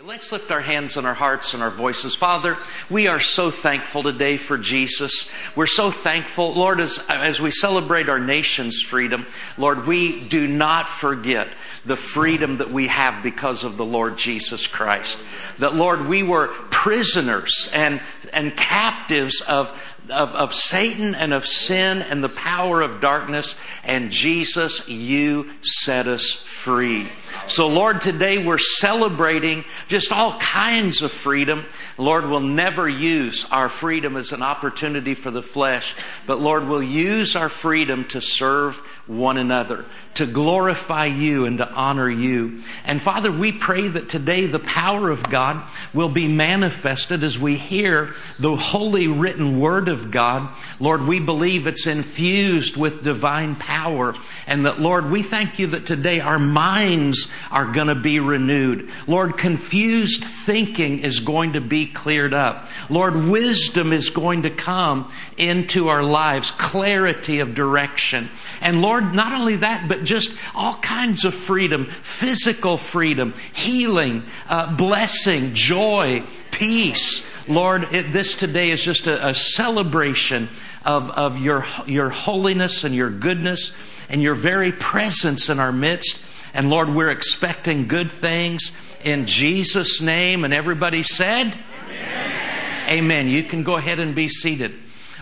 Let's lift our hands and our hearts and our voices. Father, we are so thankful today for Jesus. We're so thankful, Lord, as, as we celebrate our nation's freedom, Lord, we do not forget the freedom that we have because of the Lord Jesus Christ. That, Lord, we were prisoners and, and captives of, of, of Satan and of sin and the power of darkness, and Jesus, you set us free. So Lord, today we're celebrating just all kinds of freedom. Lord, we'll never use our freedom as an opportunity for the flesh, but Lord, we'll use our freedom to serve one another, to glorify you and to honor you. And Father, we pray that today the power of God will be manifested as we hear the holy written word of God. Lord, we believe it's infused with divine power and that Lord, we thank you that today our minds are going to be renewed. Lord, confused thinking is going to be cleared up. Lord, wisdom is going to come into our lives, clarity of direction. And Lord, not only that, but just all kinds of freedom, physical freedom, healing, uh, blessing, joy, peace. Lord, it, this today is just a, a celebration of, of your, your holiness and your goodness and your very presence in our midst. And Lord, we're expecting good things in Jesus' name. And everybody said, Amen. Amen. You can go ahead and be seated.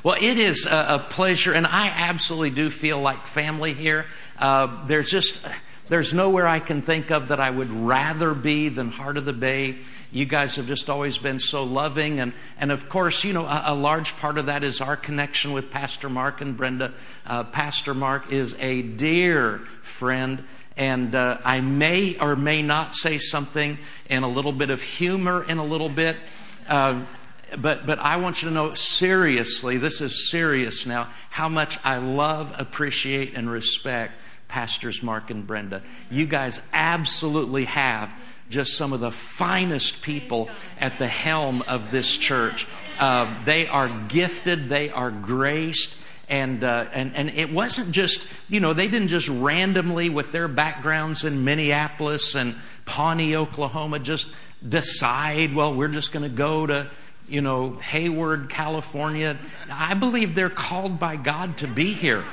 Well, it is a, a pleasure, and I absolutely do feel like family here. Uh, there's just, there's nowhere I can think of that I would rather be than Heart of the Bay. You guys have just always been so loving. And, and of course, you know, a, a large part of that is our connection with Pastor Mark and Brenda. Uh, Pastor Mark is a dear friend and uh, I may or may not say something in a little bit of humor in a little bit. Uh, but, but I want you to know seriously, this is serious now, how much I love, appreciate, and respect Pastors Mark and Brenda. You guys absolutely have just some of the finest people at the helm of this church. Uh, they are gifted, they are graced, and, uh, and, and it wasn't just, you know, they didn't just randomly with their backgrounds in Minneapolis and Pawnee, Oklahoma, just decide, well, we're just going to go to, you know, Hayward, California. I believe they're called by God to be here.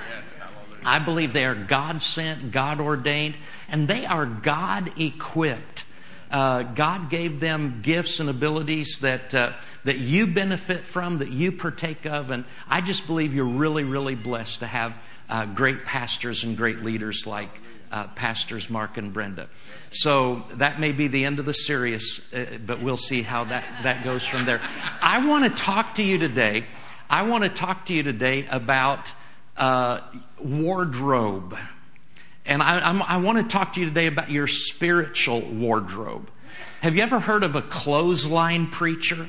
I believe they are God sent, God ordained, and they are God equipped uh, God gave them gifts and abilities that uh, that you benefit from, that you partake of, and I just believe you're really, really blessed to have uh, great pastors and great leaders like uh, pastors Mark and Brenda. So that may be the end of the series, uh, but we'll see how that that goes from there. I want to talk to you today. I want to talk to you today about uh, wardrobe. And I, I, want to talk to you today about your spiritual wardrobe. Have you ever heard of a clothesline preacher?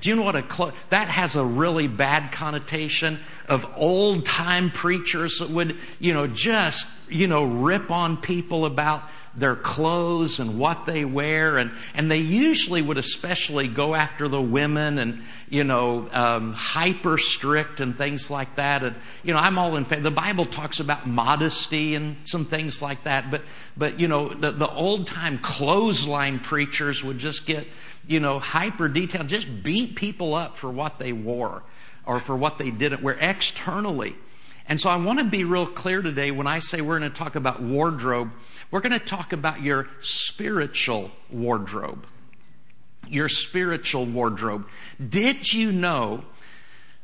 Do you know what a clo- that has a really bad connotation of old time preachers that would, you know, just, you know, rip on people about their clothes and what they wear and and they usually would especially go after the women and you know um, hyper strict and things like that. And you know I'm all in favor the Bible talks about modesty and some things like that but but you know the, the old time clothesline preachers would just get you know hyper detailed just beat people up for what they wore or for what they didn't wear externally and so I want to be real clear today when I say we're going to talk about wardrobe, we're going to talk about your spiritual wardrobe. Your spiritual wardrobe. Did you know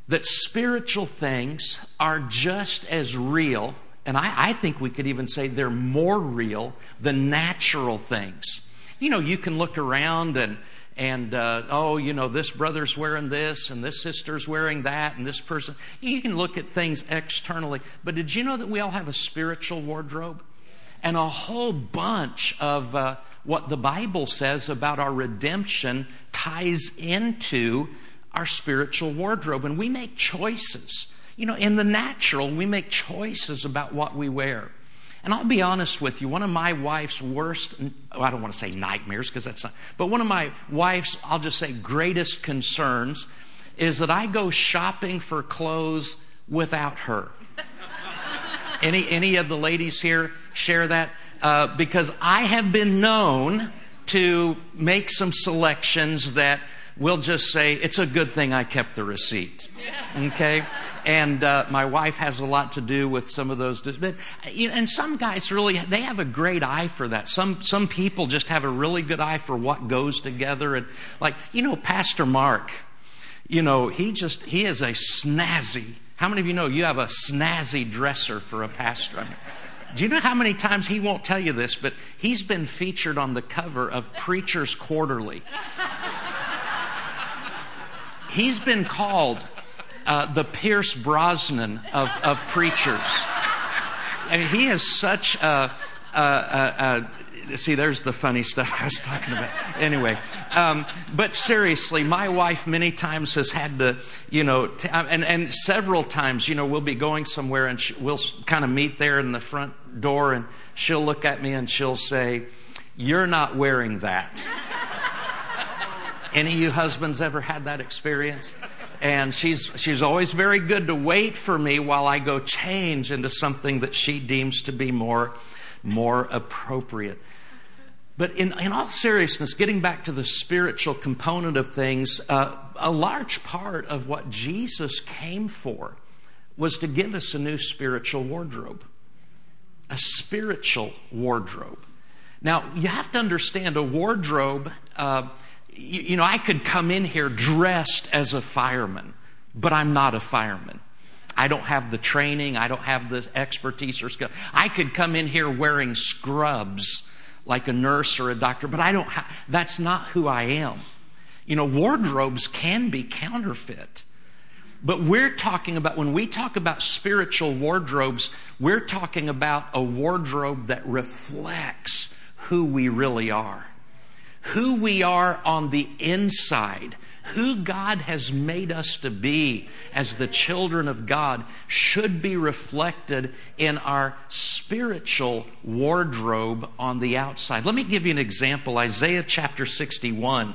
that spiritual things are just as real, and I, I think we could even say they're more real than natural things? You know, you can look around and and uh, oh, you know, this brother's wearing this, and this sister's wearing that, and this person. You can look at things externally, but did you know that we all have a spiritual wardrobe? And a whole bunch of uh, what the Bible says about our redemption ties into our spiritual wardrobe, and we make choices. You know, in the natural, we make choices about what we wear. And I'll be honest with you, one of my wife's worst, oh, I don't want to say nightmares because that's not, but one of my wife's, I'll just say greatest concerns is that I go shopping for clothes without her. any, any of the ladies here share that? Uh, because I have been known to make some selections that we'll just say it's a good thing I kept the receipt. Okay? And uh, my wife has a lot to do with some of those. But, you know, and some guys really, they have a great eye for that. Some, some people just have a really good eye for what goes together. And like, you know, Pastor Mark, you know, he just, he is a snazzy. How many of you know you have a snazzy dresser for a pastor? I mean, do you know how many times he won't tell you this, but he's been featured on the cover of Preacher's Quarterly. He's been called uh, the Pierce Brosnan of, of preachers. He is such a, a, a, a see, there's the funny stuff I was talking about. Anyway, um, but seriously, my wife many times has had to, you know, t- and and several times, you know, we'll be going somewhere and she, we'll kind of meet there in the front door, and she'll look at me and she'll say, "You're not wearing that." Any of you husbands ever had that experience? And she's, she's always very good to wait for me while I go change into something that she deems to be more, more appropriate. But in, in all seriousness, getting back to the spiritual component of things, uh, a large part of what Jesus came for was to give us a new spiritual wardrobe. A spiritual wardrobe. Now, you have to understand a wardrobe, uh, you, know, I could come in here dressed as a fireman, but I'm not a fireman. I don't have the training. I don't have the expertise or skill. I could come in here wearing scrubs like a nurse or a doctor, but I don't that's not who I am. You know, wardrobes can be counterfeit. But we're talking about, when we talk about spiritual wardrobes, we're talking about a wardrobe that reflects who we really are who we are on the inside, who God has made us to be as the children of God should be reflected in our spiritual wardrobe on the outside. Let me give you an example. Isaiah chapter 61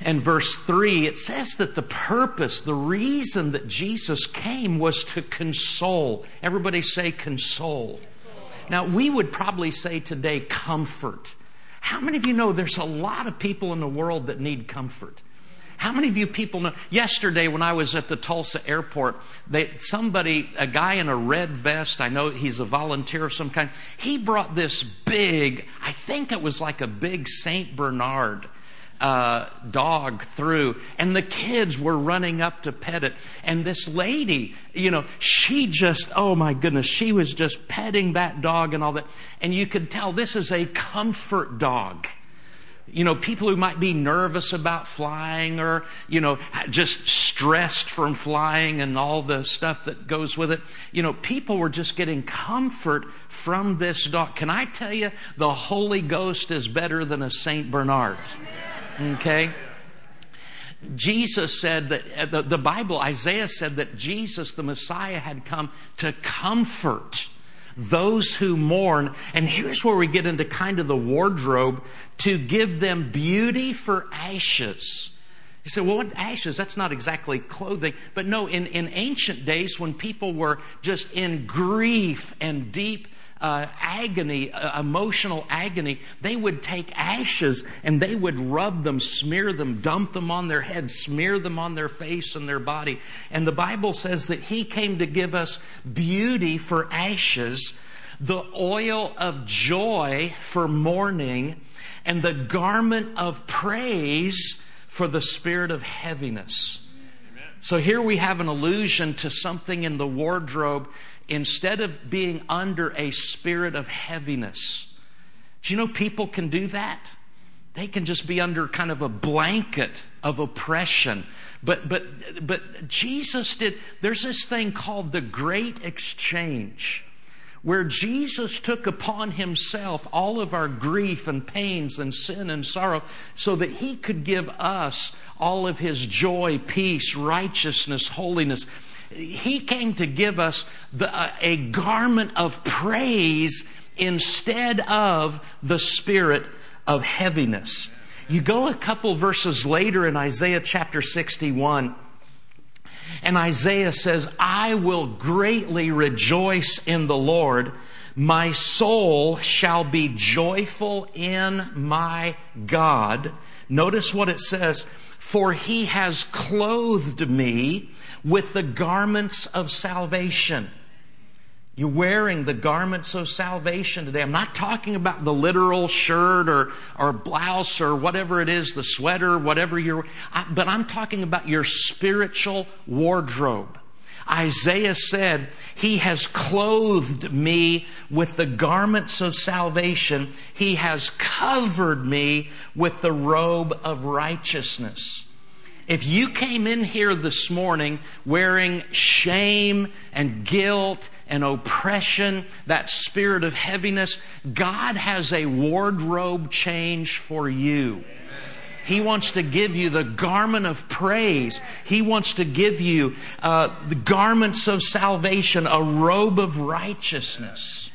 and verse 3, it says that the purpose, the reason that Jesus came was to console. Everybody say console. Now, we would probably say today comfort. How many of you know there's a lot of people in the world that need comfort? How many of you people know? Yesterday, when I was at the Tulsa airport, they, somebody, a guy in a red vest, I know he's a volunteer of some kind, he brought this big, I think it was like a big St. Bernard uh, dog through, and the kids were running up to pet it. And this lady, you know, she just, oh my goodness, she was just petting that dog and all that. And you could tell this is a comfort dog you know, people who might be nervous about flying or, you know, just stressed from flying and all the stuff that goes with it. You know, people were just getting comfort from this dog. Can I tell you, the Holy Ghost is better than a St. Bernard. Okay? Jesus said that, uh, the, the Bible, Isaiah said that Jesus, the Messiah, had come to comfort those who mourn. And here's where we get into kind of the wardrobe to give them beauty for ashes. You say, well, what ashes? That's not exactly clothing. But no, in, in ancient days when people were just in grief and deep uh, agony, uh, emotional agony, they would take ashes and they would rub them, smear them, dump them on their head, smear them on their face and their body. And the Bible says that He came to give us beauty for ashes, the oil of joy for mourning, and the garment of praise for the spirit of heaviness. So here we have an allusion to something in the wardrobe instead of being under a spirit of heaviness. Do you know people can do that? They can just be under kind of a blanket of oppression. But, but, but Jesus did, there's this thing called the great exchange where Jesus took upon himself all of our grief and pains and sin and sorrow so that he could give us all of his joy, peace, righteousness, holiness. He came to give us the, uh, a garment of praise instead of the spirit of heaviness. You go a couple verses later in Isaiah chapter 61, and Isaiah says, I will greatly rejoice in the Lord. My soul shall be joyful in my God. Notice what it says. For he has clothed me with the garments of salvation. You're wearing the garments of salvation today. I'm not talking about the literal shirt or, or blouse or whatever it is, the sweater, whatever you're, but I'm talking about your spiritual wardrobe. Isaiah said, He has clothed me with the garments of salvation. He has covered me with the robe of righteousness. If you came in here this morning wearing shame and guilt and oppression, that spirit of heaviness, God has a wardrobe change for you. He wants to give you the garment of praise. He wants to give you uh, the garments of salvation, a robe of righteousness.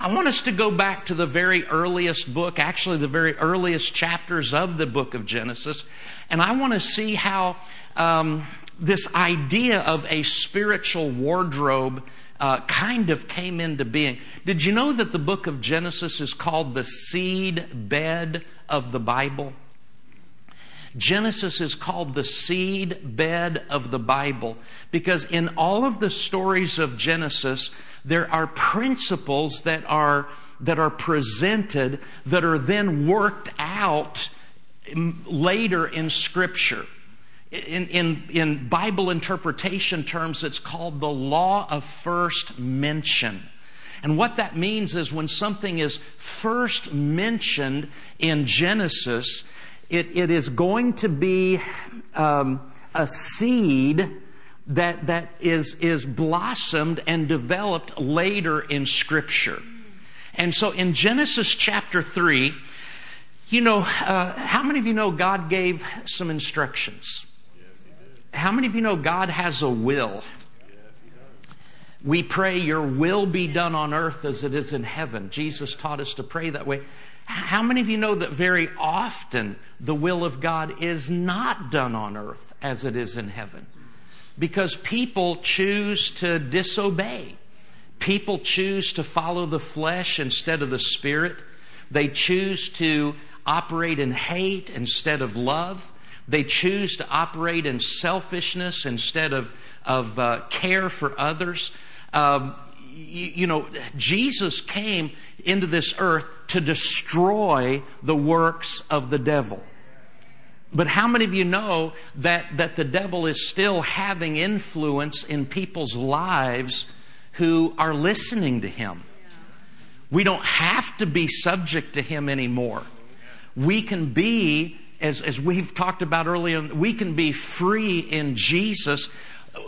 I want us to go back to the very earliest book, actually the very earliest chapters of the book of Genesis, and I want to see how um, this idea of a spiritual wardrobe uh, kind of came into being. Did you know that the book of Genesis is called the seed bed of the Bible? Genesis is called the seed bed of the Bible because in all of the stories of Genesis, there are principles that are, that are presented that are then worked out later in Scripture. In, in, in Bible interpretation terms, it's called the law of first mention. And what that means is when something is first mentioned in Genesis, it, it is going to be um, a seed that, that is, is blossomed and developed later in Scripture. And so in Genesis chapter 3, you know, uh, how many of you know God gave some instructions? How many of you know God has a will? We pray, Your will be done on earth as it is in heaven. Jesus taught us to pray that way. How many of you know that very often the will of God is not done on earth as it is in heaven? Because people choose to disobey. People choose to follow the flesh instead of the spirit. They choose to operate in hate instead of love. They choose to operate in selfishness instead of, of uh, care for others. Um, you, you know, Jesus came into this earth to destroy the works of the devil. But how many of you know that, that the devil is still having influence in people's lives who are listening to him? We don't have to be subject to him anymore. We can be, as, as we've talked about earlier, we can be free in Jesus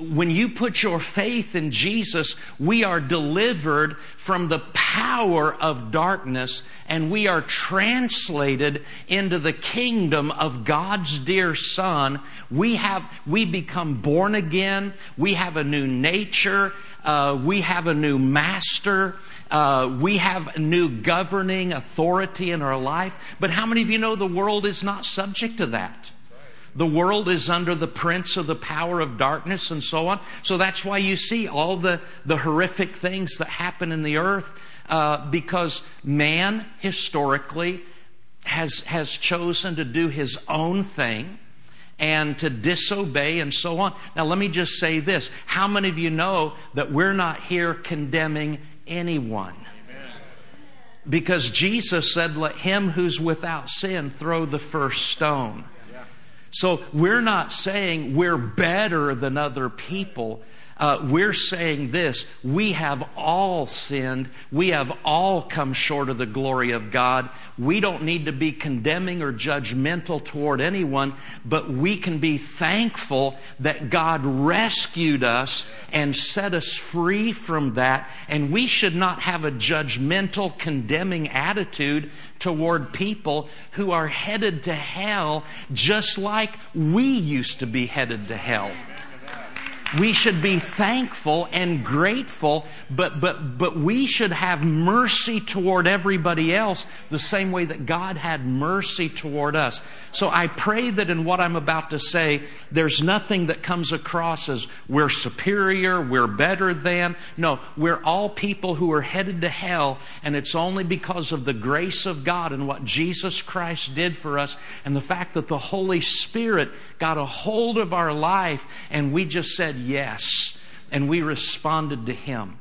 when you put your faith in Jesus, we are delivered from the power of darkness and we are translated into the kingdom of God's dear Son. We have, we become born again. We have a new nature. Uh, we have a new master. Uh, we have a new governing authority in our life. But how many of you know the world is not subject to that? The world is under the prince of the power of darkness and so on. So that's why you see all the, the horrific things that happen in the earth, uh, because man historically has, has chosen to do his own thing and to disobey and so on. Now let me just say this. How many of you know that we're not here condemning anyone? Because Jesus said, let him who's without sin throw the first stone. So we're not saying we're better than other people. Uh, we're saying this we have all sinned. We have all come short of the glory of God. We don't need to be condemning or judgmental toward anyone, but we can be thankful that God rescued us and set us free from that. And we should not have a judgmental, condemning attitude toward people who are headed to hell just like we used to be headed to hell. We should be thankful and grateful, but, but, but we should have mercy toward everybody else the same way that God had mercy toward us. So I pray that in what I'm about to say, there's nothing that comes across as we're superior, we're better than. No, we're all people who are headed to hell, and it's only because of the grace of God and what Jesus Christ did for us and the fact that the Holy Spirit got a hold of our life and we just said yes and we responded to Him.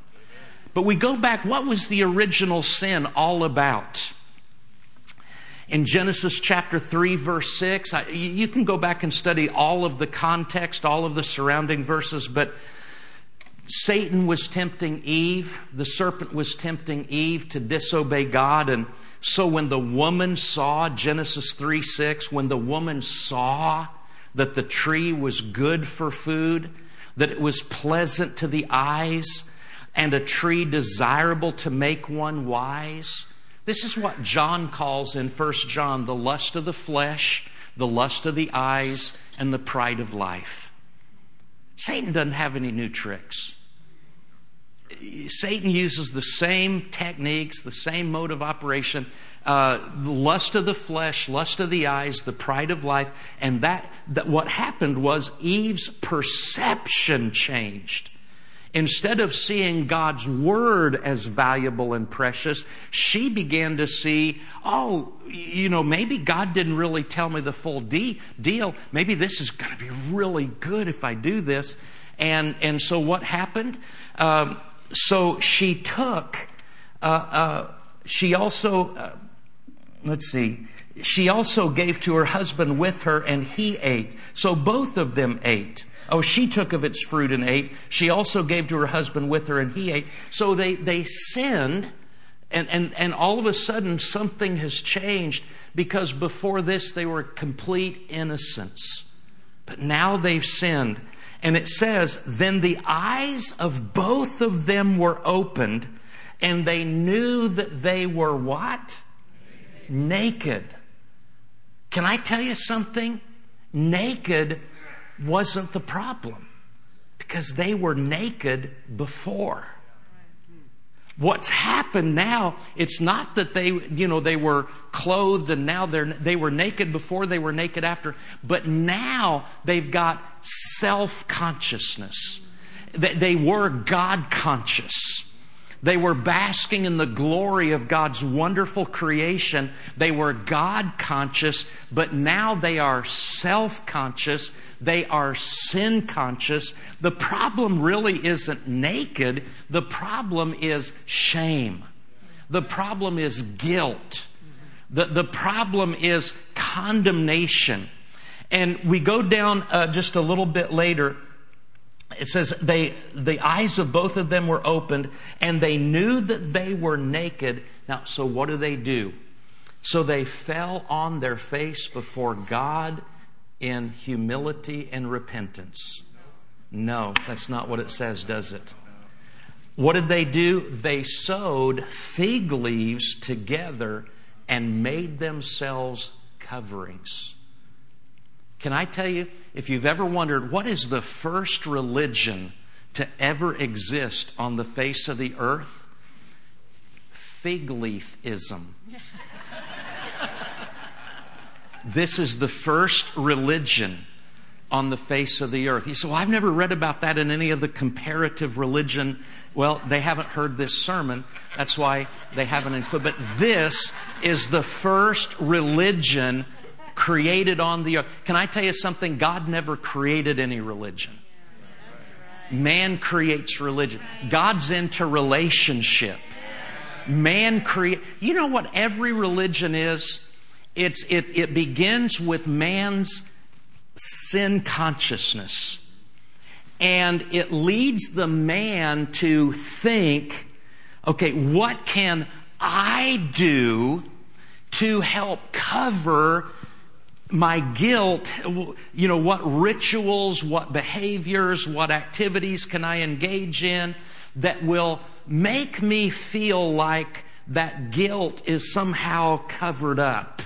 But we go back, what was the original sin all about? In Genesis chapter 3, verse 6, I, you can go back and study all of the context, all of the surrounding verses, but Satan was tempting Eve. The serpent was tempting Eve to disobey God. And so when the woman saw, Genesis 3 6, when the woman saw that the tree was good for food, that it was pleasant to the eyes, and a tree desirable to make one wise. This is what John calls in 1 John the lust of the flesh, the lust of the eyes, and the pride of life. Satan doesn't have any new tricks. Satan uses the same techniques, the same mode of operation, uh, lust of the flesh, lust of the eyes, the pride of life, and that, that what happened was Eve's perception changed. Instead of seeing God's word as valuable and precious, she began to see, oh, you know, maybe God didn't really tell me the full de- deal. Maybe this is going to be really good if I do this. And, and so what happened? Um, so she took, uh, uh, she also, uh, let's see, she also gave to her husband with her and he ate. So both of them ate. Oh, she took of its fruit and ate. She also gave to her husband with her and he ate. So they, they sinned and, and, and all of a sudden something has changed because before this they were complete innocence. But now they've sinned. And it says, Then the eyes of both of them were opened, and they knew that they were what? Naked. Can I tell you something? Naked wasn't the problem because they were naked before. What's happened now, it's not that they, you know, they were clothed and now they're, they were naked before, they were naked after, but now they've got self-consciousness. They, they were God conscious. They were basking in the glory of God's wonderful creation. They were God conscious, but now they are self conscious they are sin conscious. The problem really isn't naked. The problem is shame. The problem is guilt. The, the problem is condemnation. And we go down uh, just a little bit later. It says they, the eyes of both of them were opened and they knew that they were naked. Now, so what do they do? So they fell on their face before God in humility and repentance? No, that's not what it says, does it? What did they do? They sewed fig leaves together and made themselves coverings. Can I tell you, if you've ever wondered what is the first religion to ever exist on the face of the earth? Fig leafism. This is the first religion on the face of the earth. You say, well, I've never read about that in any of the comparative religion. Well, they haven't heard this sermon. That's why they haven't included. But this is the first religion created on the earth. Can I tell you something? God never created any religion. Man creates religion. God's into relationship. Man create. You know what every religion is? It's, it, it begins with man's sin consciousness. And it leads the man to think, okay, what can I do to help cover my guilt? You know, what rituals, what behaviors, what activities can I engage in that will make me feel like that guilt is somehow covered up?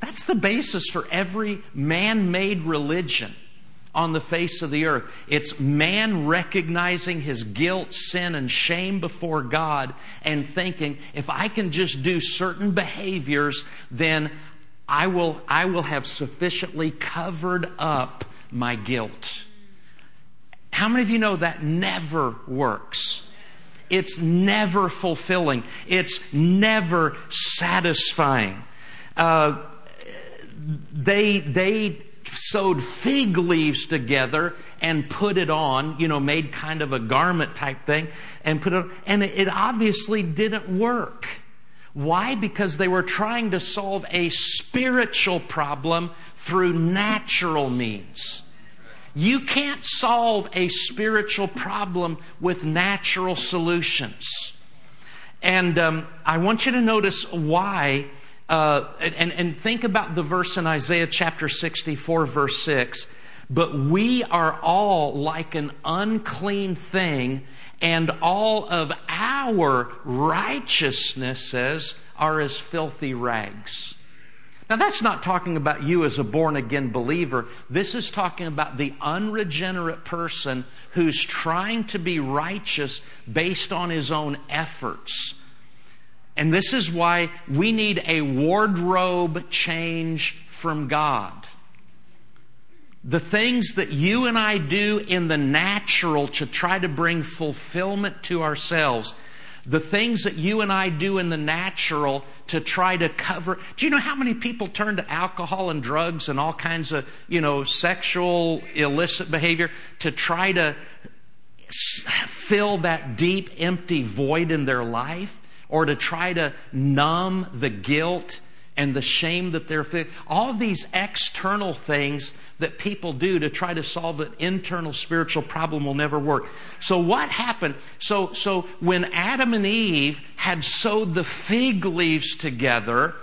That's the basis for every man made religion on the face of the earth. It's man recognizing his guilt, sin, and shame before God and thinking, if I can just do certain behaviors, then I will, I will have sufficiently covered up my guilt. How many of you know that never works? It's never fulfilling. It's never satisfying. Uh, they, they sewed fig leaves together and put it on, you know, made kind of a garment type thing and put it on, and it obviously didn't work. Why? Because they were trying to solve a spiritual problem through natural means. You can't solve a spiritual problem with natural solutions. And um, I want you to notice why, uh, and, and think about the verse in Isaiah chapter 64, verse 6. But we are all like an unclean thing, and all of our righteousnesses are as filthy rags. Now, that's not talking about you as a born again believer. This is talking about the unregenerate person who's trying to be righteous based on his own efforts. And this is why we need a wardrobe change from God. The things that you and I do in the natural to try to bring fulfillment to ourselves the things that you and I do in the natural to try to cover. Do you know how many people turn to alcohol and drugs and all kinds of, you know, sexual illicit behavior to try to fill that deep, empty void in their life or to try to numb the guilt and the shame that they're feeling. All these external things that people do to try to solve an internal spiritual problem will never work. So what happened? So, so when Adam and Eve had sewed the fig leaves together,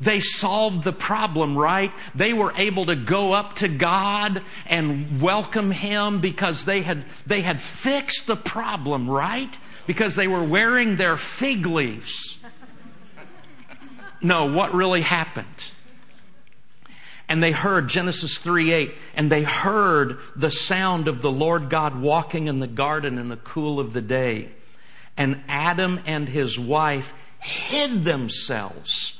they solved the problem, right? They were able to go up to God and welcome Him because they had, they had fixed the problem, right? Because they were wearing their fig leaves. No, what really happened? And they heard Genesis 3 8, and they heard the sound of the Lord God walking in the garden in the cool of the day. And Adam and his wife hid themselves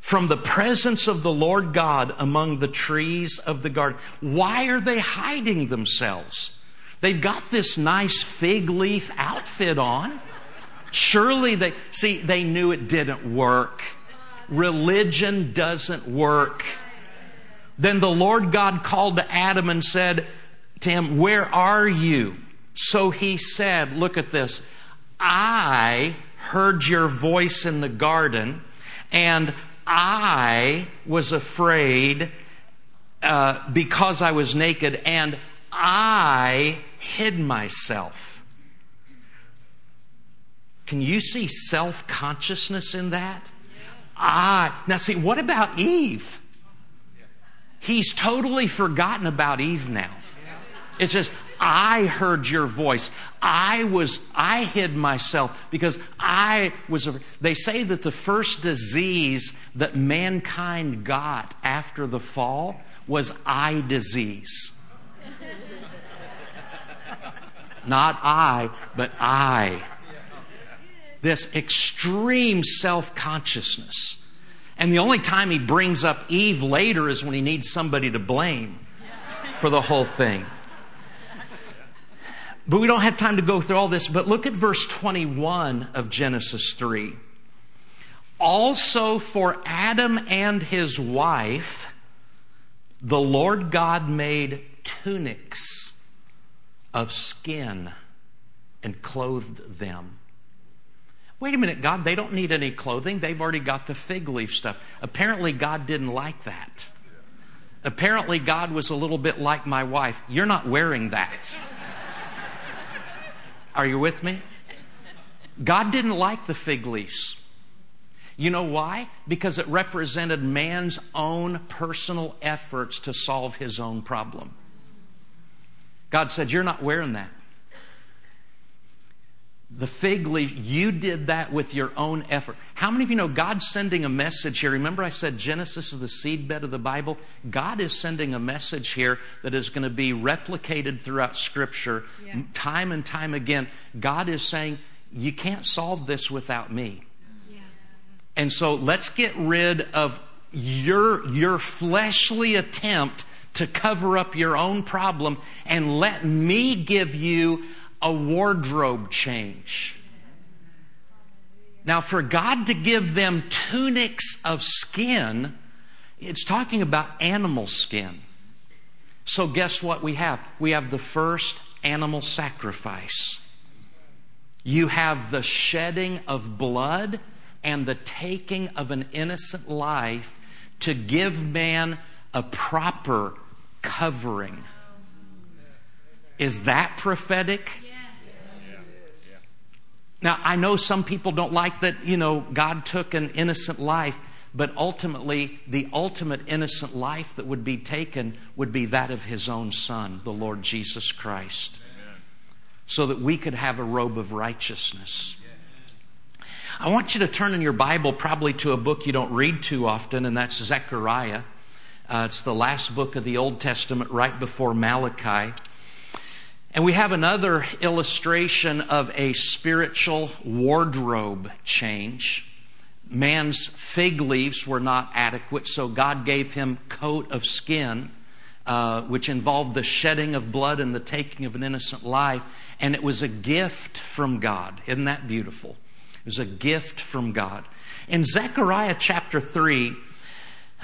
from the presence of the Lord God among the trees of the garden. Why are they hiding themselves? They've got this nice fig leaf outfit on. Surely they, see, they knew it didn't work. Religion doesn't work. Then the Lord God called to Adam and said to him, Where are you? So he said, Look at this. I heard your voice in the garden, and I was afraid uh, because I was naked, and I hid myself. Can you see self consciousness in that? I. Now, see, what about Eve? He's totally forgotten about Eve now. It says, I heard your voice. I was, I hid myself because I was, they say that the first disease that mankind got after the fall was eye disease. Not I, but I. This extreme self consciousness. And the only time he brings up Eve later is when he needs somebody to blame for the whole thing. But we don't have time to go through all this, but look at verse 21 of Genesis 3. Also for Adam and his wife, the Lord God made tunics of skin and clothed them. Wait a minute, God, they don't need any clothing. They've already got the fig leaf stuff. Apparently, God didn't like that. Apparently, God was a little bit like my wife. You're not wearing that. Are you with me? God didn't like the fig leaves. You know why? Because it represented man's own personal efforts to solve his own problem. God said, You're not wearing that. The fig leaf, you did that with your own effort. How many of you know God's sending a message here? Remember, I said Genesis is the seedbed of the Bible? God is sending a message here that is going to be replicated throughout Scripture Yeah. time and time again. God is saying, You can't solve this without me. Yeah. And so let's get rid of your, your fleshly attempt to cover up your own problem and let me give you a wardrobe change. Now, for God to give them tunics of skin, it's talking about animal skin. So, guess what we have? We have the first animal sacrifice. You have the shedding of blood and the taking of an innocent life to give man a proper covering. Is that prophetic? Now, I know some people don't like that, you know, God took an innocent life, but ultimately, the ultimate innocent life that would be taken would be that of His own Son, the Lord Jesus Christ, so that we could have a robe of righteousness. I want you to turn in your Bible probably to a book you don't read too often, and that's Zechariah. Uh, it's the last book of the Old Testament right before Malachi. And we have another illustration of a spiritual wardrobe change. Man's fig leaves were not adequate, so God gave him coat of skin, uh, which involved the shedding of blood and the taking of an innocent life. And it was a gift from God. Isn't that beautiful? It was a gift from God. In Zechariah chapter 3,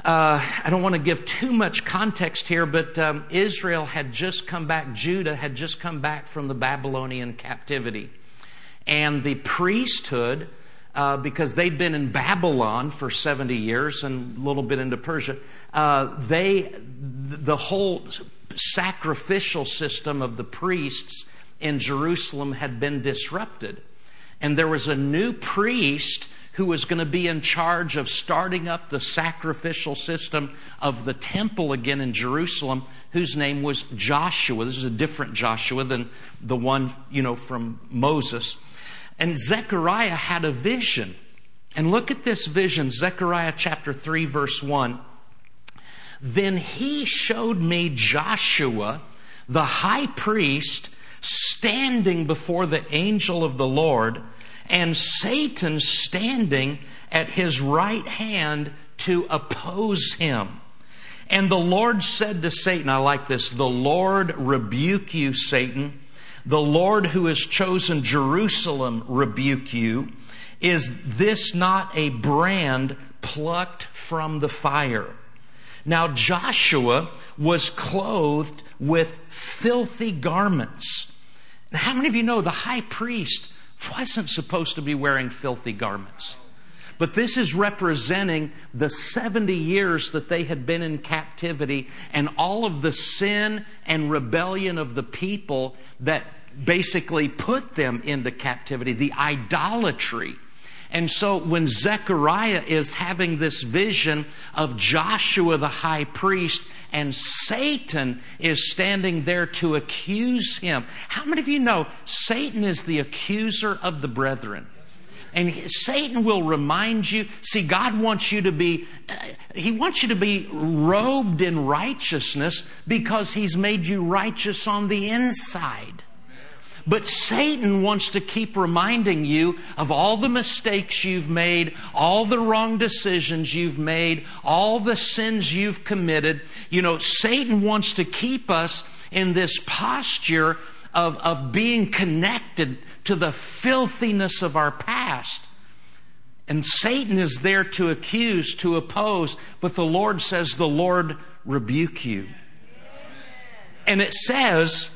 uh, I don't want to give too much context here, but um, Israel had just come back, Judah had just come back from the Babylonian captivity. And the priesthood, uh, because they'd been in Babylon for 70 years and a little bit into Persia, uh, they, the whole sacrificial system of the priests in Jerusalem had been disrupted. And there was a new priest who was going to be in charge of starting up the sacrificial system of the temple again in Jerusalem, whose name was Joshua. This is a different Joshua than the one, you know, from Moses. And Zechariah had a vision. And look at this vision, Zechariah chapter 3, verse 1. Then he showed me Joshua, the high priest, standing before the angel of the Lord, and Satan standing at his right hand to oppose him. And the Lord said to Satan, I like this, the Lord rebuke you, Satan. The Lord who has chosen Jerusalem rebuke you. Is this not a brand plucked from the fire? Now Joshua was clothed with filthy garments. How many of you know the high priest wasn't supposed to be wearing filthy garments? But this is representing the 70 years that they had been in captivity and all of the sin and rebellion of the people that basically put them into captivity, the idolatry. And so when Zechariah is having this vision of Joshua the high priest and Satan is standing there to accuse him. How many of you know Satan is the accuser of the brethren? And Satan will remind you, see, God wants you to be, uh, He wants you to be robed in righteousness because He's made you righteous on the inside. But Satan wants to keep reminding you of all the mistakes you've made, all the wrong decisions you've made, all the sins you've committed. You know, Satan wants to keep us in this posture of, of being connected to the filthiness of our past. And Satan is there to accuse, to oppose, but the Lord says, The Lord rebuke you. And it says,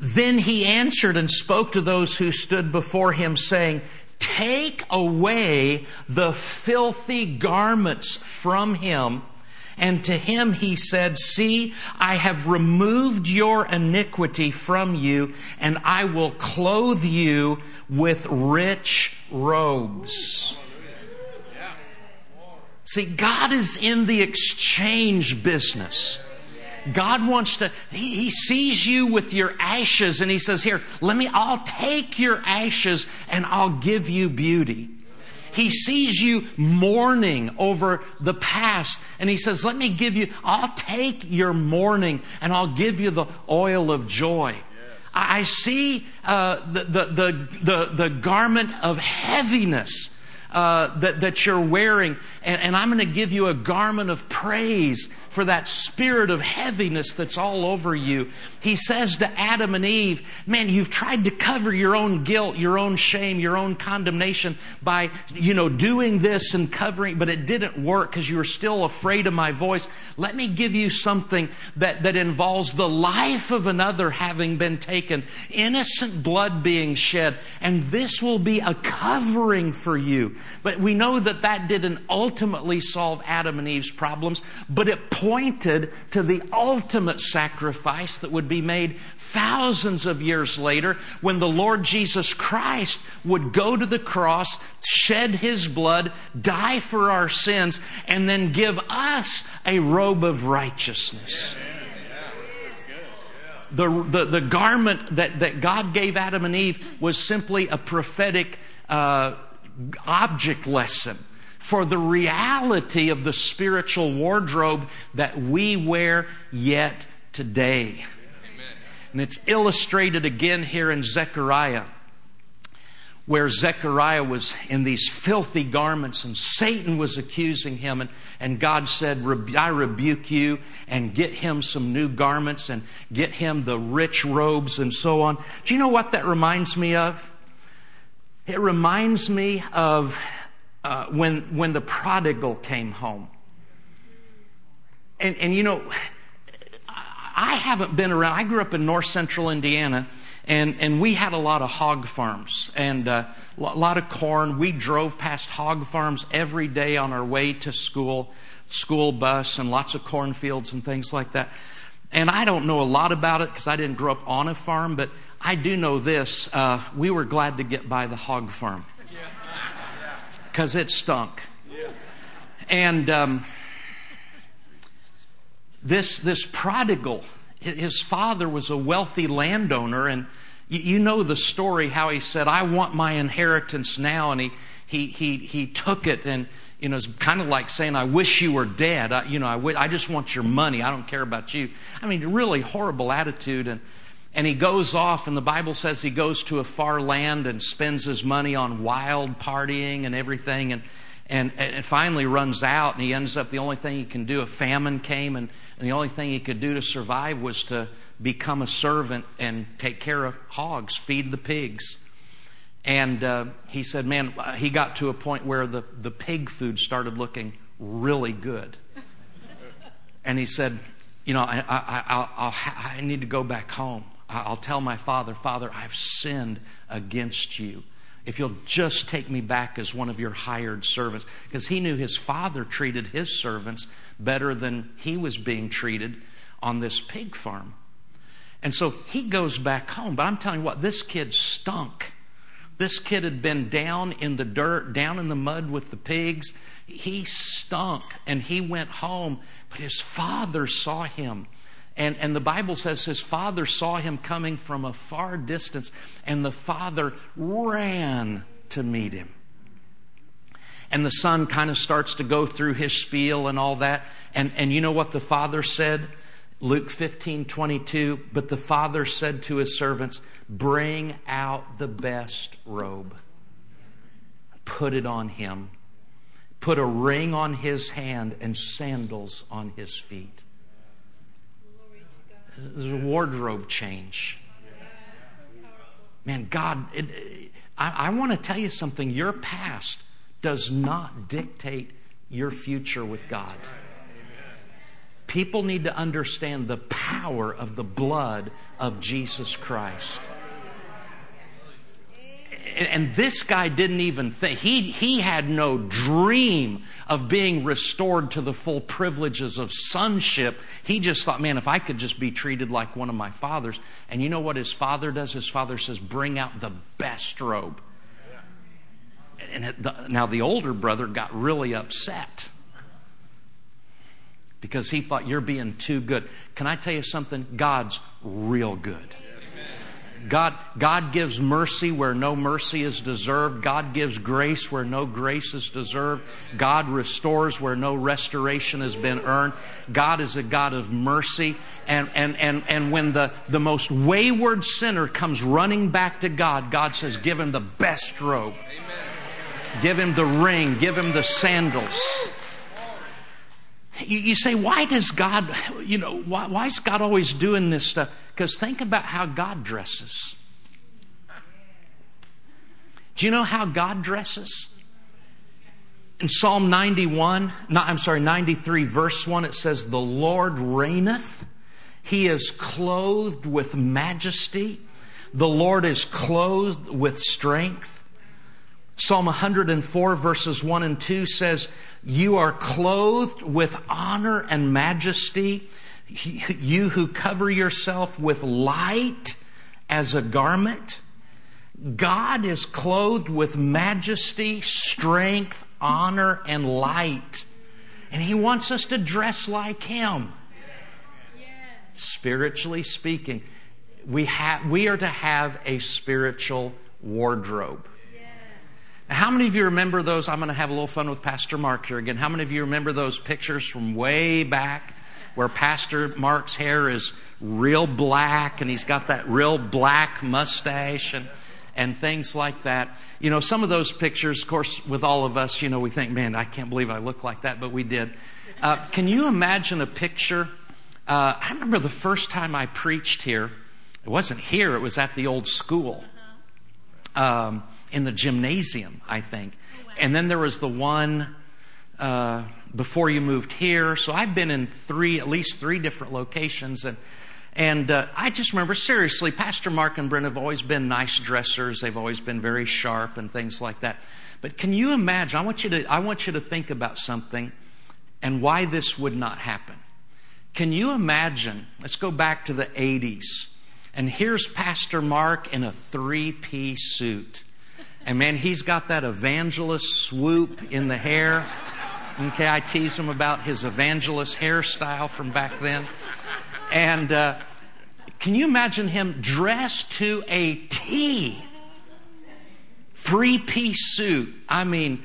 then he answered and spoke to those who stood before him, saying, Take away the filthy garments from him. And to him he said, See, I have removed your iniquity from you, and I will clothe you with rich robes. See, God is in the exchange business. God wants to, he, he, sees you with your ashes and He says, here, let me, I'll take your ashes and I'll give you beauty. He sees you mourning over the past and He says, let me give you, I'll take your mourning and I'll give you the oil of joy. I see uh, the, the, the, the, the garment of heaviness uh, that, that you're wearing, and, and I'm going to give you a garment of praise for that spirit of heaviness that's all over you. He says to Adam and Eve, man, you've tried to cover your own guilt, your own shame, your own condemnation by, you know, doing this and covering, but it didn't work because you were still afraid of my voice. Let me give you something that, that involves the life of another having been taken, innocent blood being shed, and this will be a covering for you. But we know that that didn't ultimately solve Adam and Eve's problems, but it pointed to the ultimate sacrifice that would be made thousands of years later when the Lord Jesus Christ would go to the cross, shed his blood, die for our sins, and then give us a robe of righteousness. The, the, the garment that, that God gave Adam and Eve was simply a prophetic uh, object lesson for the reality of the spiritual wardrobe that we wear yet today. Amen. And it's illustrated again here in Zechariah, where Zechariah was in these filthy garments and Satan was accusing him and, and God said, I rebuke you and get him some new garments and get him the rich robes and so on. Do you know what that reminds me of? It reminds me of uh, when, when the prodigal came home. And, and you know, I haven't been around. I grew up in north central Indiana, and, and we had a lot of hog farms and uh, a lot of corn. We drove past hog farms every day on our way to school, school bus, and lots of cornfields and things like that. And I don't know a lot about it because I didn't grow up on a farm, but I do know this. Uh, we were glad to get by the hog farm because it stunk. And um, this this prodigal, his father was a wealthy landowner, and you, you know the story how he said, "I want my inheritance now," and he he he he took it and you know, it's kind of like saying, I wish you were dead. I, you know, I, w- I just want your money. I don't care about you. I mean, really horrible attitude. And, and he goes off, and the Bible says he goes to a far land and spends his money on wild partying and everything. And, and, and finally runs out, and he ends up the only thing he can do, a famine came, and, and the only thing he could do to survive was to become a servant and take care of hogs, feed the pigs. And uh, he said, man, he got to a point where the, the pig food started looking really good. And he said, you know, I, I, I, I need to go back home. I'll tell my father, Father, I've sinned against you. If you'll just take me back as one of your hired servants. Because he knew his father treated his servants better than he was being treated on this pig farm. And so he goes back home. But I'm telling you what, this kid stunk. This kid had been down in the dirt, down in the mud with the pigs. He stunk and he went home, but his father saw him. And, and the Bible says his father saw him coming from a far distance, and the father ran to meet him. And the son kind of starts to go through his spiel and all that. And, and you know what the father said? Luke 15, 22. But the father said to his servants, Bring out the best robe, put it on him, put a ring on his hand and sandals on his feet. There's a wardrobe change. Man, God, it, I, I want to tell you something. Your past does not dictate your future with God. People need to understand the power of the blood of Jesus Christ. And this guy didn't even think, he, he had no dream of being restored to the full privileges of sonship. He just thought, man, if I could just be treated like one of my fathers. And you know what his father does? His father says, bring out the best robe. And the, now the older brother got really upset because he thought you're being too good. Can I tell you something? God's real good. God, God gives mercy where no mercy is deserved. God gives grace where no grace is deserved. God restores where no restoration has been earned. God is a God of mercy. And, and, and, and when the, the most wayward sinner comes running back to God, God says, give him the best robe. Amen. Give him the ring. Give him the sandals. You, you say, why does God, you know, why, why is God always doing this stuff? Because think about how God dresses. Do you know how God dresses? In Psalm 91, no, I'm sorry, 93, verse 1, it says, The Lord reigneth. He is clothed with majesty. The Lord is clothed with strength. Psalm 104 verses 1 and 2 says, You are clothed with honor and majesty. You who cover yourself with light as a garment. God is clothed with majesty, strength, honor, and light. And He wants us to dress like Him. Spiritually speaking, we, have, we are to have a spiritual wardrobe. How many of you remember those? I'm going to have a little fun with Pastor Mark here again. How many of you remember those pictures from way back where Pastor Mark's hair is real black and he's got that real black mustache and, and things like that? You know, some of those pictures, of course, with all of us, you know, we think, man, I can't believe I look like that, but we did. Uh, can you imagine a picture? Uh, I remember the first time I preached here. It wasn't here, it was at the old school. Um, in the gymnasium, I think. And then there was the one uh, before you moved here. So I've been in three, at least three different locations, and and uh, I just remember seriously, Pastor Mark and Brent have always been nice dressers. They've always been very sharp and things like that. But can you imagine? I want you to I want you to think about something, and why this would not happen. Can you imagine? Let's go back to the 80s. And here's Pastor Mark in a three piece suit. And man, he's got that evangelist swoop in the hair. Okay, I tease him about his evangelist hairstyle from back then. And uh, can you imagine him dressed to a T? Three piece suit. I mean,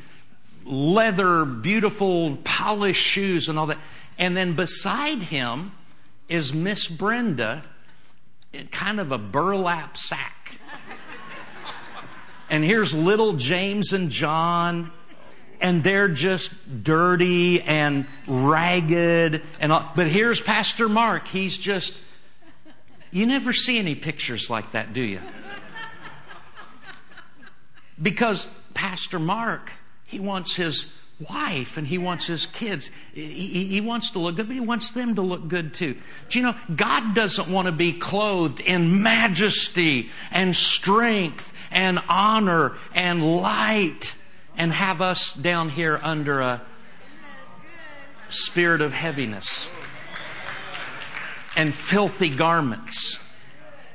leather, beautiful, polished shoes, and all that. And then beside him is Miss Brenda in kind of a burlap sack. And here's little James and John, and they're just dirty and ragged and all. But here's Pastor Mark. He's just, you never see any pictures like that, do you? Because Pastor Mark, he wants his wife and he wants his kids. He, he, wants to look good, but he wants them to look good too. Do you know, God doesn't want to be clothed in majesty and strength and honor and light and have us down here under a spirit of heaviness and filthy garments.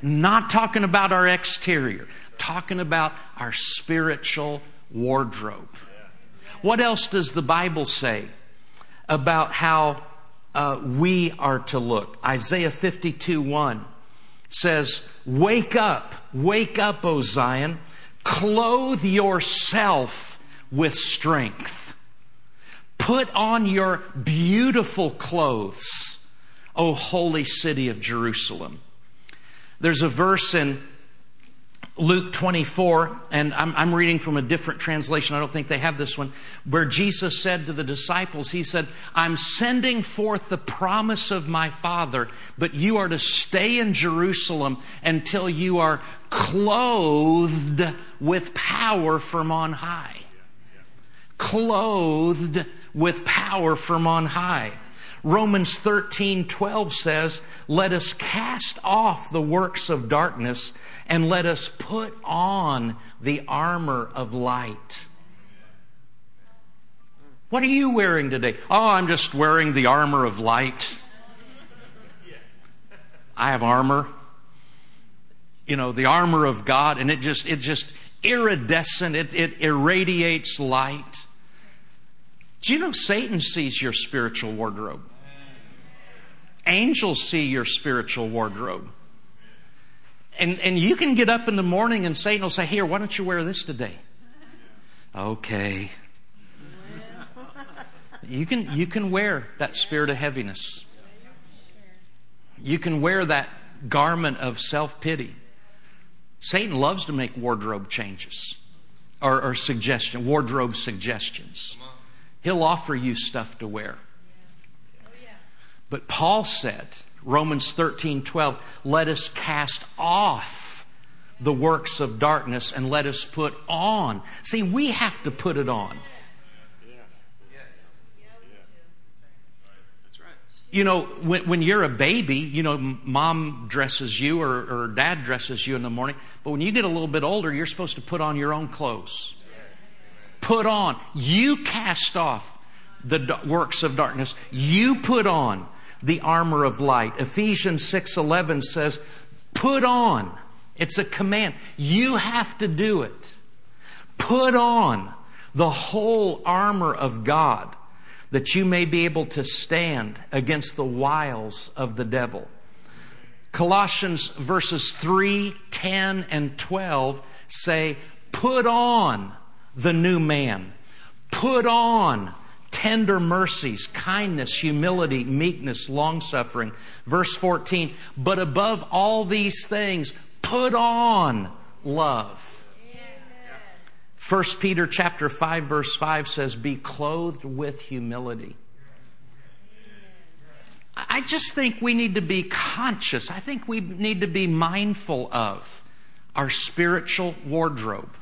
Not talking about our exterior, talking about our spiritual wardrobe. What else does the Bible say about how uh, we are to look? Isaiah 52 1 says, Wake up, wake up, O Zion, clothe yourself with strength. Put on your beautiful clothes, O holy city of Jerusalem. There's a verse in Luke 24, and I'm, I'm, reading from a different translation. I don't think they have this one, where Jesus said to the disciples, He said, I'm sending forth the promise of my Father, but you are to stay in Jerusalem until you are clothed with power from on high. Clothed with power from on high. Romans 13, 12 says, let us cast off the works of darkness and let us put on the armor of light. What are you wearing today? Oh, I'm just wearing the armor of light. I have armor. You know, the armor of God, and it just, it just iridescent, it, it irradiates light. Do you know Satan sees your spiritual wardrobe? Angels see your spiritual wardrobe. And, and you can get up in the morning and Satan will say, Here, why don't you wear this today? Okay. You can, you can wear that spirit of heaviness. You can wear that garment of self pity. Satan loves to make wardrobe changes or, or suggestion, wardrobe suggestions. He'll offer you stuff to wear. But Paul said, Romans 13, 12, let us cast off the works of darkness and let us put on. See, we have to put it on. You know, when, when you're a baby, you know, mom dresses you or, or dad dresses you in the morning. But when you get a little bit older, you're supposed to put on your own clothes. Put on. You cast off the works of darkness. You put on the armor of light. Ephesians 6:11 says, "Put on." It's a command. You have to do it. Put on the whole armor of God that you may be able to stand against the wiles of the devil. Colossians verses 3, 10, and 12 say, put on the new man. Put on tender mercies, kindness, humility, meekness, long suffering. Verse 14, but above all these things, put on love 1 Peter chapter 5 verse 5 says, be clothed with humility. I just think we need to be conscious. I think we need to be mindful of our spiritual wardrobe.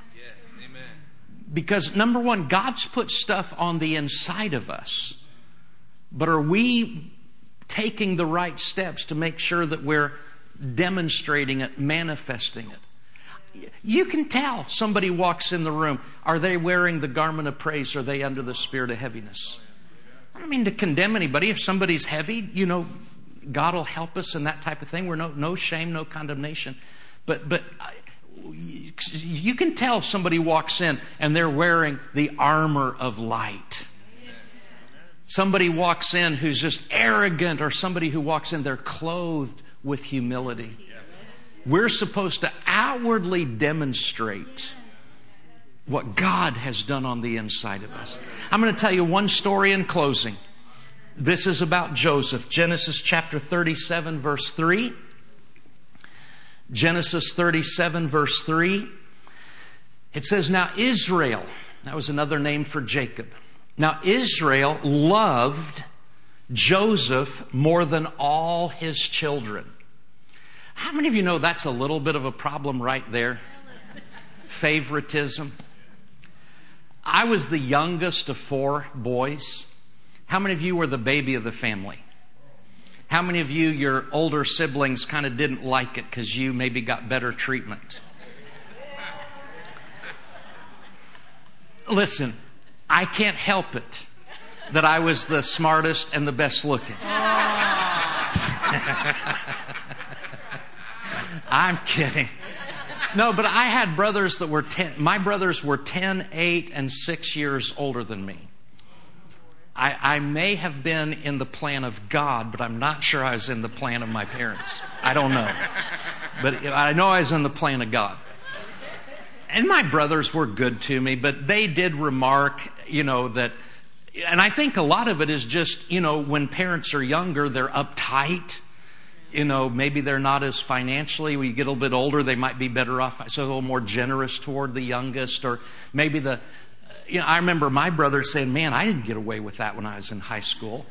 Because number one, God's put stuff on the inside of us. But are we taking the right steps to make sure that we're demonstrating it, manifesting it? you can tell somebody walks in the room. Are they wearing the garment of praise? Are they under the spirit of heaviness? I don't mean to condemn anybody. If somebody's heavy, you know, God will help us and that type of thing. We're no, no shame, no condemnation. But, but you can tell somebody walks in and they're wearing the armor of light. Somebody walks in who's just arrogant, or somebody who walks in, they're clothed with humility. We're supposed to outwardly demonstrate what God has done on the inside of us. I'm going to tell you one story in closing. This is about Joseph. Genesis chapter 37 verse 3. Genesis 37 verse 3. It says, Now Israel, that was another name for Jacob. Now Israel loved Joseph more than all his children. How many of you know that's a little bit of a problem right there? Favoritism. I was the youngest of four boys. How many of you were the baby of the family? How many of you, your older siblings, kind of didn't like it because you maybe got better treatment? Listen, I can't help it that I was the smartest and the best looking. I'm kidding. No, but I had brothers that were 10, my brothers were 10, 8, and 6 years older than me. I, I, may have been in the plan of God, but I'm not sure I was in the plan of my parents. I don't know. But I know I was in the plan of God. And my brothers were good to me, but they did remark, you know, that, and I think a lot of it is just, you know, when parents are younger, they're uptight you know, maybe they're not as financially, when you get a little bit older, they might be better off, so a little more generous toward the youngest, or maybe the, you know, I remember my brother saying, man, I didn't get away with that when I was in high school.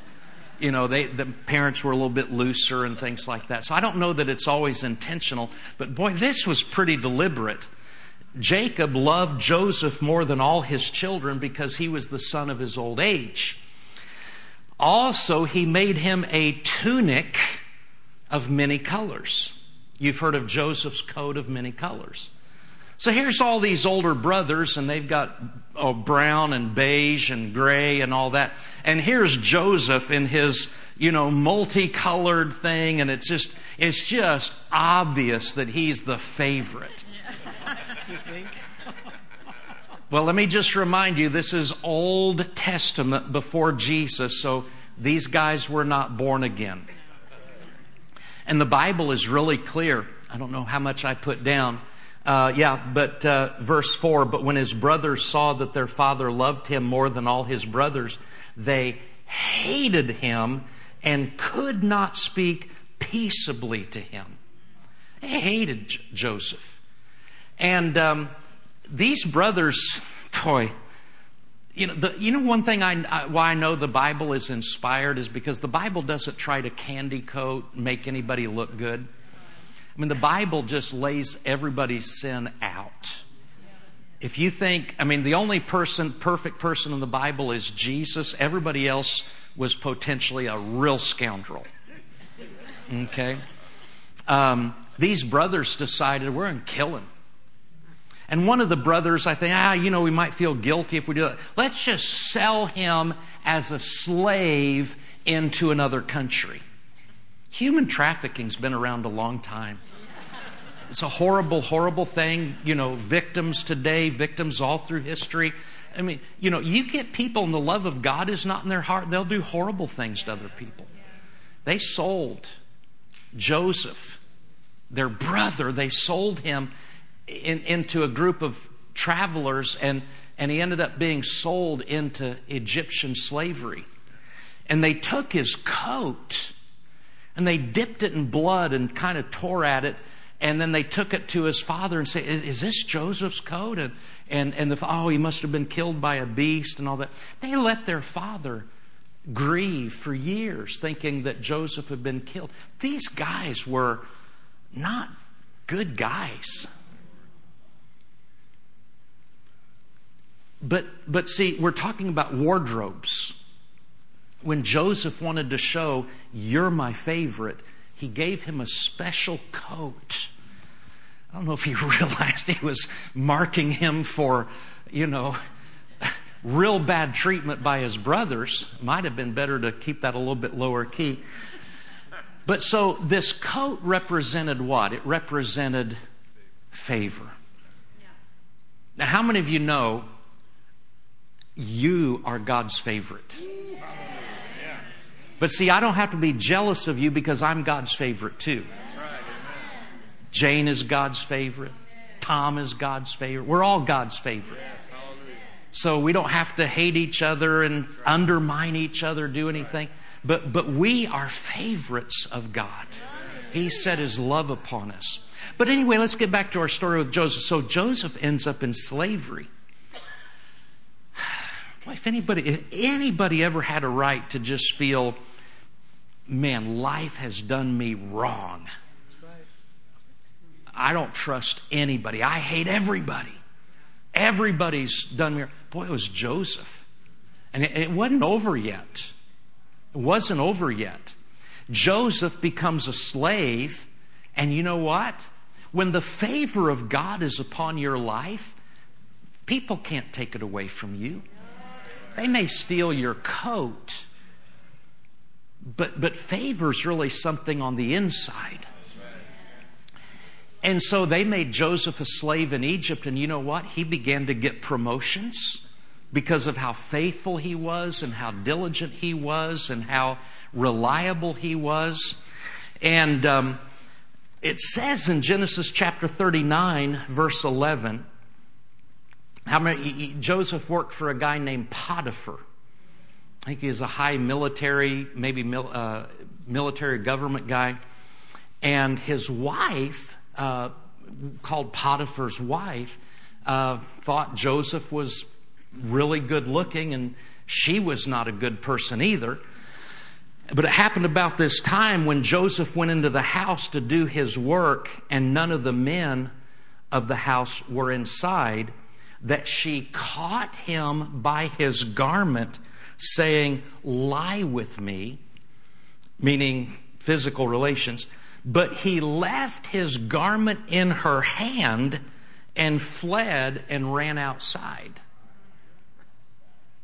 You know, they, the parents were a little bit looser and things like that. So I don't know that it's always intentional, but boy, this was pretty deliberate. Jacob loved Joseph more than all his children because he was the son of his old age. Also, he made him a tunic of many colors. You've heard of Joseph's coat of many colors. So here's all these older brothers and they've got oh, brown and beige and gray and all that. And here's Joseph in his, you know, multicolored thing and it's just, it's just obvious that he's the favorite. you think? Well, let me just remind you, this is Old Testament before Jesus, so these guys were not born again. And the Bible is really clear. I don't know how much I put down. Uh, yeah, but uh, verse 4 But when his brothers saw that their father loved him more than all his brothers, they hated him and could not speak peaceably to him. They hated J- Joseph. And um, these brothers, boy, you know, the, you know one thing I, I, why I know the Bible is inspired is because the Bible doesn't try to candy coat, make anybody look good. I mean, the Bible just lays everybody's sin out. If you think, I mean, the only person, perfect person in the Bible is Jesus, everybody else was potentially a real scoundrel. Okay? Um, these brothers decided we're going to kill him. And one of the brothers, I think, ah, you know, we might feel guilty if we do that. Let's just sell him as a slave into another country. Human trafficking's been around a long time. It's a horrible, horrible thing. You know, victims today, victims all through history. I mean, you know, you get people and the love of God is not in their heart, they'll do horrible things to other people. They sold Joseph, their brother, they sold him in, into a group of travelers and, and he ended up being sold into Egyptian slavery. And they took his coat and they dipped it in blood and kind of tore at it. And then they took it to his father and said, is, is this Joseph's coat? And, and, and the, oh, he must have been killed by a beast and all that. They let their father grieve for years thinking that Joseph had been killed. These guys were not good guys. But, but see, we're talking about wardrobes. When Joseph wanted to show, you're my favorite, he gave him a special coat. I don't know if he realized he was marking him for, you know, real bad treatment by his brothers. Might have been better to keep that a little bit lower key. But so this coat represented what? It represented favor. Now, how many of you know you are God's favorite. But see, I don't have to be jealous of you because I'm God's favorite too. Jane is God's favorite. Tom is God's favorite. We're all God's favorite. So we don't have to hate each other and undermine each other, do anything. But, but we are favorites of God. He set his love upon us. But anyway, let's get back to our story with Joseph. So Joseph ends up in slavery. If anybody, if anybody ever had a right to just feel, man, life has done me wrong. I don't trust anybody. I hate everybody. Everybody's done me. Wrong. Boy, it was Joseph. And it, it wasn't over yet. It wasn't over yet. Joseph becomes a slave. And you know what? When the favor of God is upon your life, people can't take it away from you. They may steal your coat, but, but favor's really something on the inside. And so they made Joseph a slave in Egypt, and you know what? He began to get promotions because of how faithful he was and how diligent he was and how reliable he was. And um, it says in Genesis chapter 39, verse 11, how many, Joseph worked for a guy named Potiphar. I think he was a high military, maybe mil, uh, military government guy. And his wife, uh, called Potiphar's wife, uh, thought Joseph was really good looking and she was not a good person either. But it happened about this time when Joseph went into the house to do his work and none of the men of the house were inside that she caught him by his garment, saying, Lie with me, meaning physical relations. But he left his garment in her hand and fled and ran outside.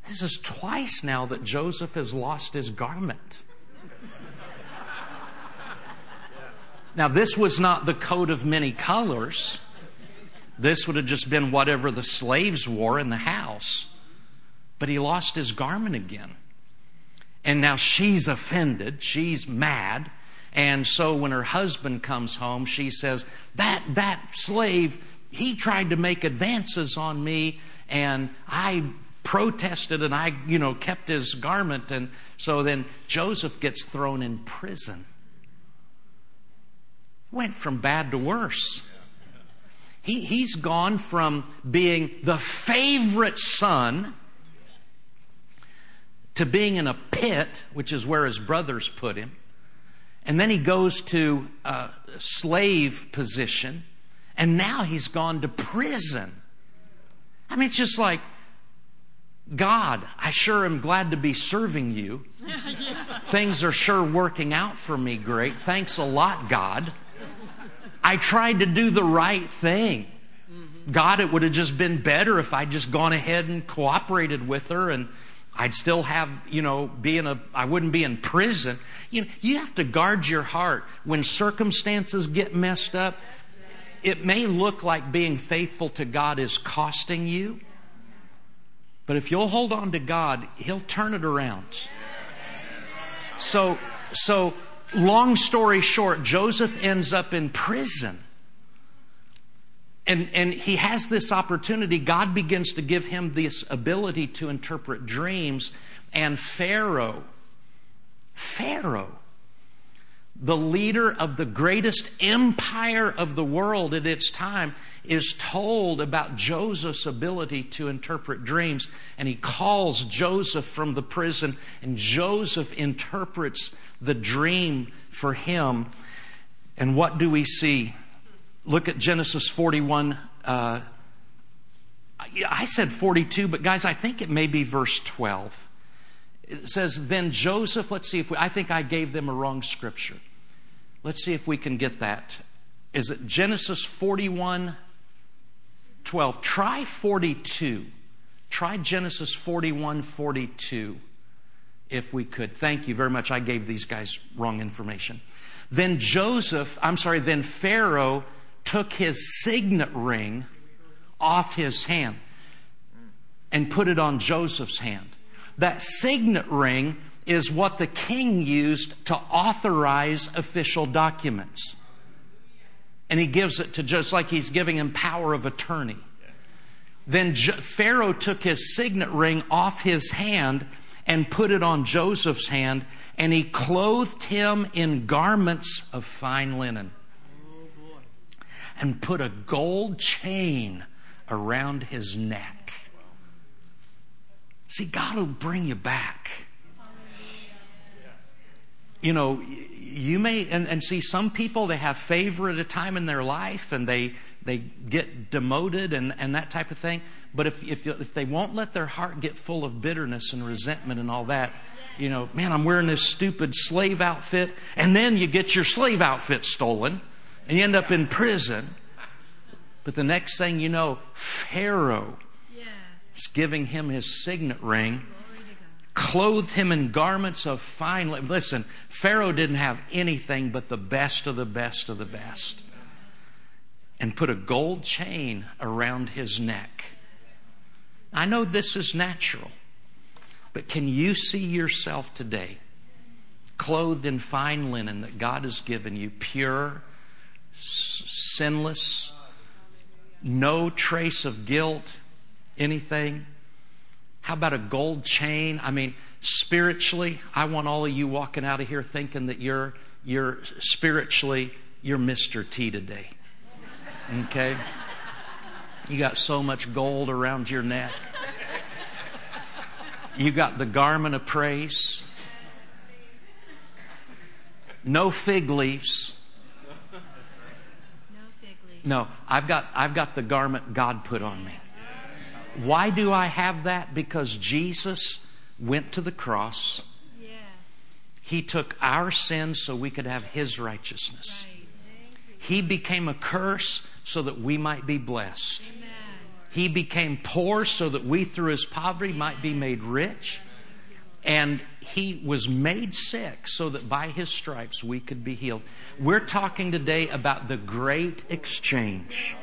This is twice now that Joseph has lost his garment. Now, this was not the coat of many colors. This would have just been whatever the slaves wore in the house. But he lost his garment again. And now she's offended. She's mad. And so when her husband comes home, she says, that, that slave, he tried to make advances on me and I protested and I, you know, kept his garment. And so then Joseph gets thrown in prison. Went from bad to worse. He, he's gone from being the favorite son to being in a pit, which is where his brothers put him. And then he goes to a slave position. And now he's gone to prison. I mean, it's just like, God, I sure am glad to be serving you. Things are sure working out for me great. Thanks a lot, God. I tried to do the right thing. God, it would have just been better if I'd just gone ahead and cooperated with her and I'd still have, you know, be in a, I wouldn't be in prison. You know, you have to guard your heart. When circumstances get messed up, it may look like being faithful to God is costing you. But if you'll hold on to God, He'll turn it around. So, so, long story short, Joseph ends up in prison. And, and he has this opportunity. God begins to give him this ability to interpret dreams. And Pharaoh, Pharaoh, the leader of the greatest empire of the world at its time, is told about Joseph's ability to interpret dreams. And he calls Joseph from the prison, and Joseph interprets the dream for him. And what do we see? Look at Genesis 41. Uh, I said 42, but guys, I think it may be verse 12. It says, Then Joseph, let's see if we, I think I gave them a wrong scripture. Let's see if we can get that. Is it Genesis 41, 12? Try 42. Try Genesis 41, 42, if we could. Thank you very much. I gave these guys wrong information. Then Joseph, I'm sorry, then Pharaoh took his signet ring off his hand and put it on Joseph's hand. That signet ring is what the king used to authorize official documents. And he gives it to just like he's giving him power of attorney. Then Pharaoh took his signet ring off his hand and put it on Joseph's hand, and he clothed him in garments of fine linen and put a gold chain around his neck. See, God will bring you back. You know, you may, and, and see, some people, they have favor at a time in their life and they, they get demoted and, and that type of thing. But if, if, if they won't let their heart get full of bitterness and resentment and all that, you know, man, I'm wearing this stupid slave outfit, and then you get your slave outfit stolen and you end up in prison. But the next thing you know, Pharaoh giving him his signet ring, clothed him in garments of fine. Listen, Pharaoh didn't have anything but the best of the best of the best, and put a gold chain around his neck. I know this is natural, but can you see yourself today clothed in fine linen that God has given you, pure, sinless, no trace of guilt, anything? How about a gold chain? I mean, spiritually, I want all of you walking out of here thinking that you're, you're spiritually, you're Mr. T today. Okay? You got so much gold around your neck. You got the garment of praise. No fig leaves. No fig leaves. No, I've got, I've got the garment God put on me. Why do I have that? Because Jesus went to the cross. Yes. He took our sins so we could have His righteousness. He became a curse so that we might be blessed. He became poor so that we, through His poverty, might be made rich. And he was made sick so that by his stripes we could be healed. We're talking today about the great exchange.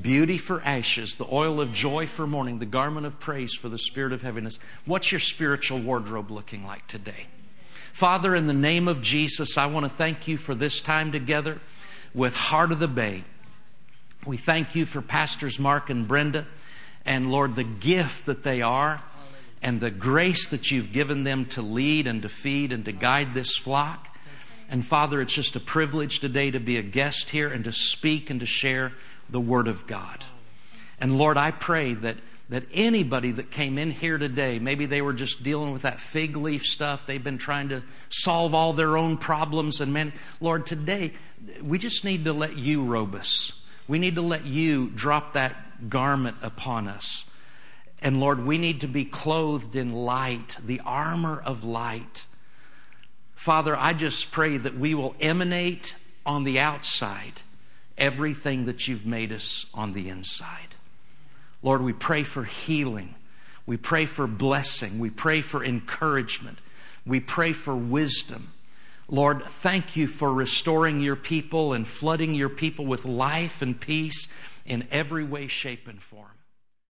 Beauty for ashes, the oil of joy for mourning, the garment of praise for the spirit of heaviness. What's your spiritual wardrobe looking like today? Father, in the name of Jesus, I want to thank you for this time together with Heart of the Bay. We thank you for Pastors Mark and Brenda and Lord, the gift that they are and the grace that you've given them to lead and to feed and to guide this flock. And Father, it's just a privilege today to be a guest here and to speak and to share the Word of God. And Lord, I pray that, that anybody that came in here today, maybe they were just dealing with that fig leaf stuff, they've been trying to solve all their own problems. And man, Lord, today, we just need to let you robe us. We need to let you drop that garment upon us. And Lord, we need to be clothed in light, the armor of light. Father, I just pray that we will emanate on the outside everything that you've made us on the inside. Lord, we pray for healing. We pray for blessing. We pray for encouragement. We pray for wisdom. Lord, thank you for restoring your people and flooding your people with life and peace in every way, shape, and form.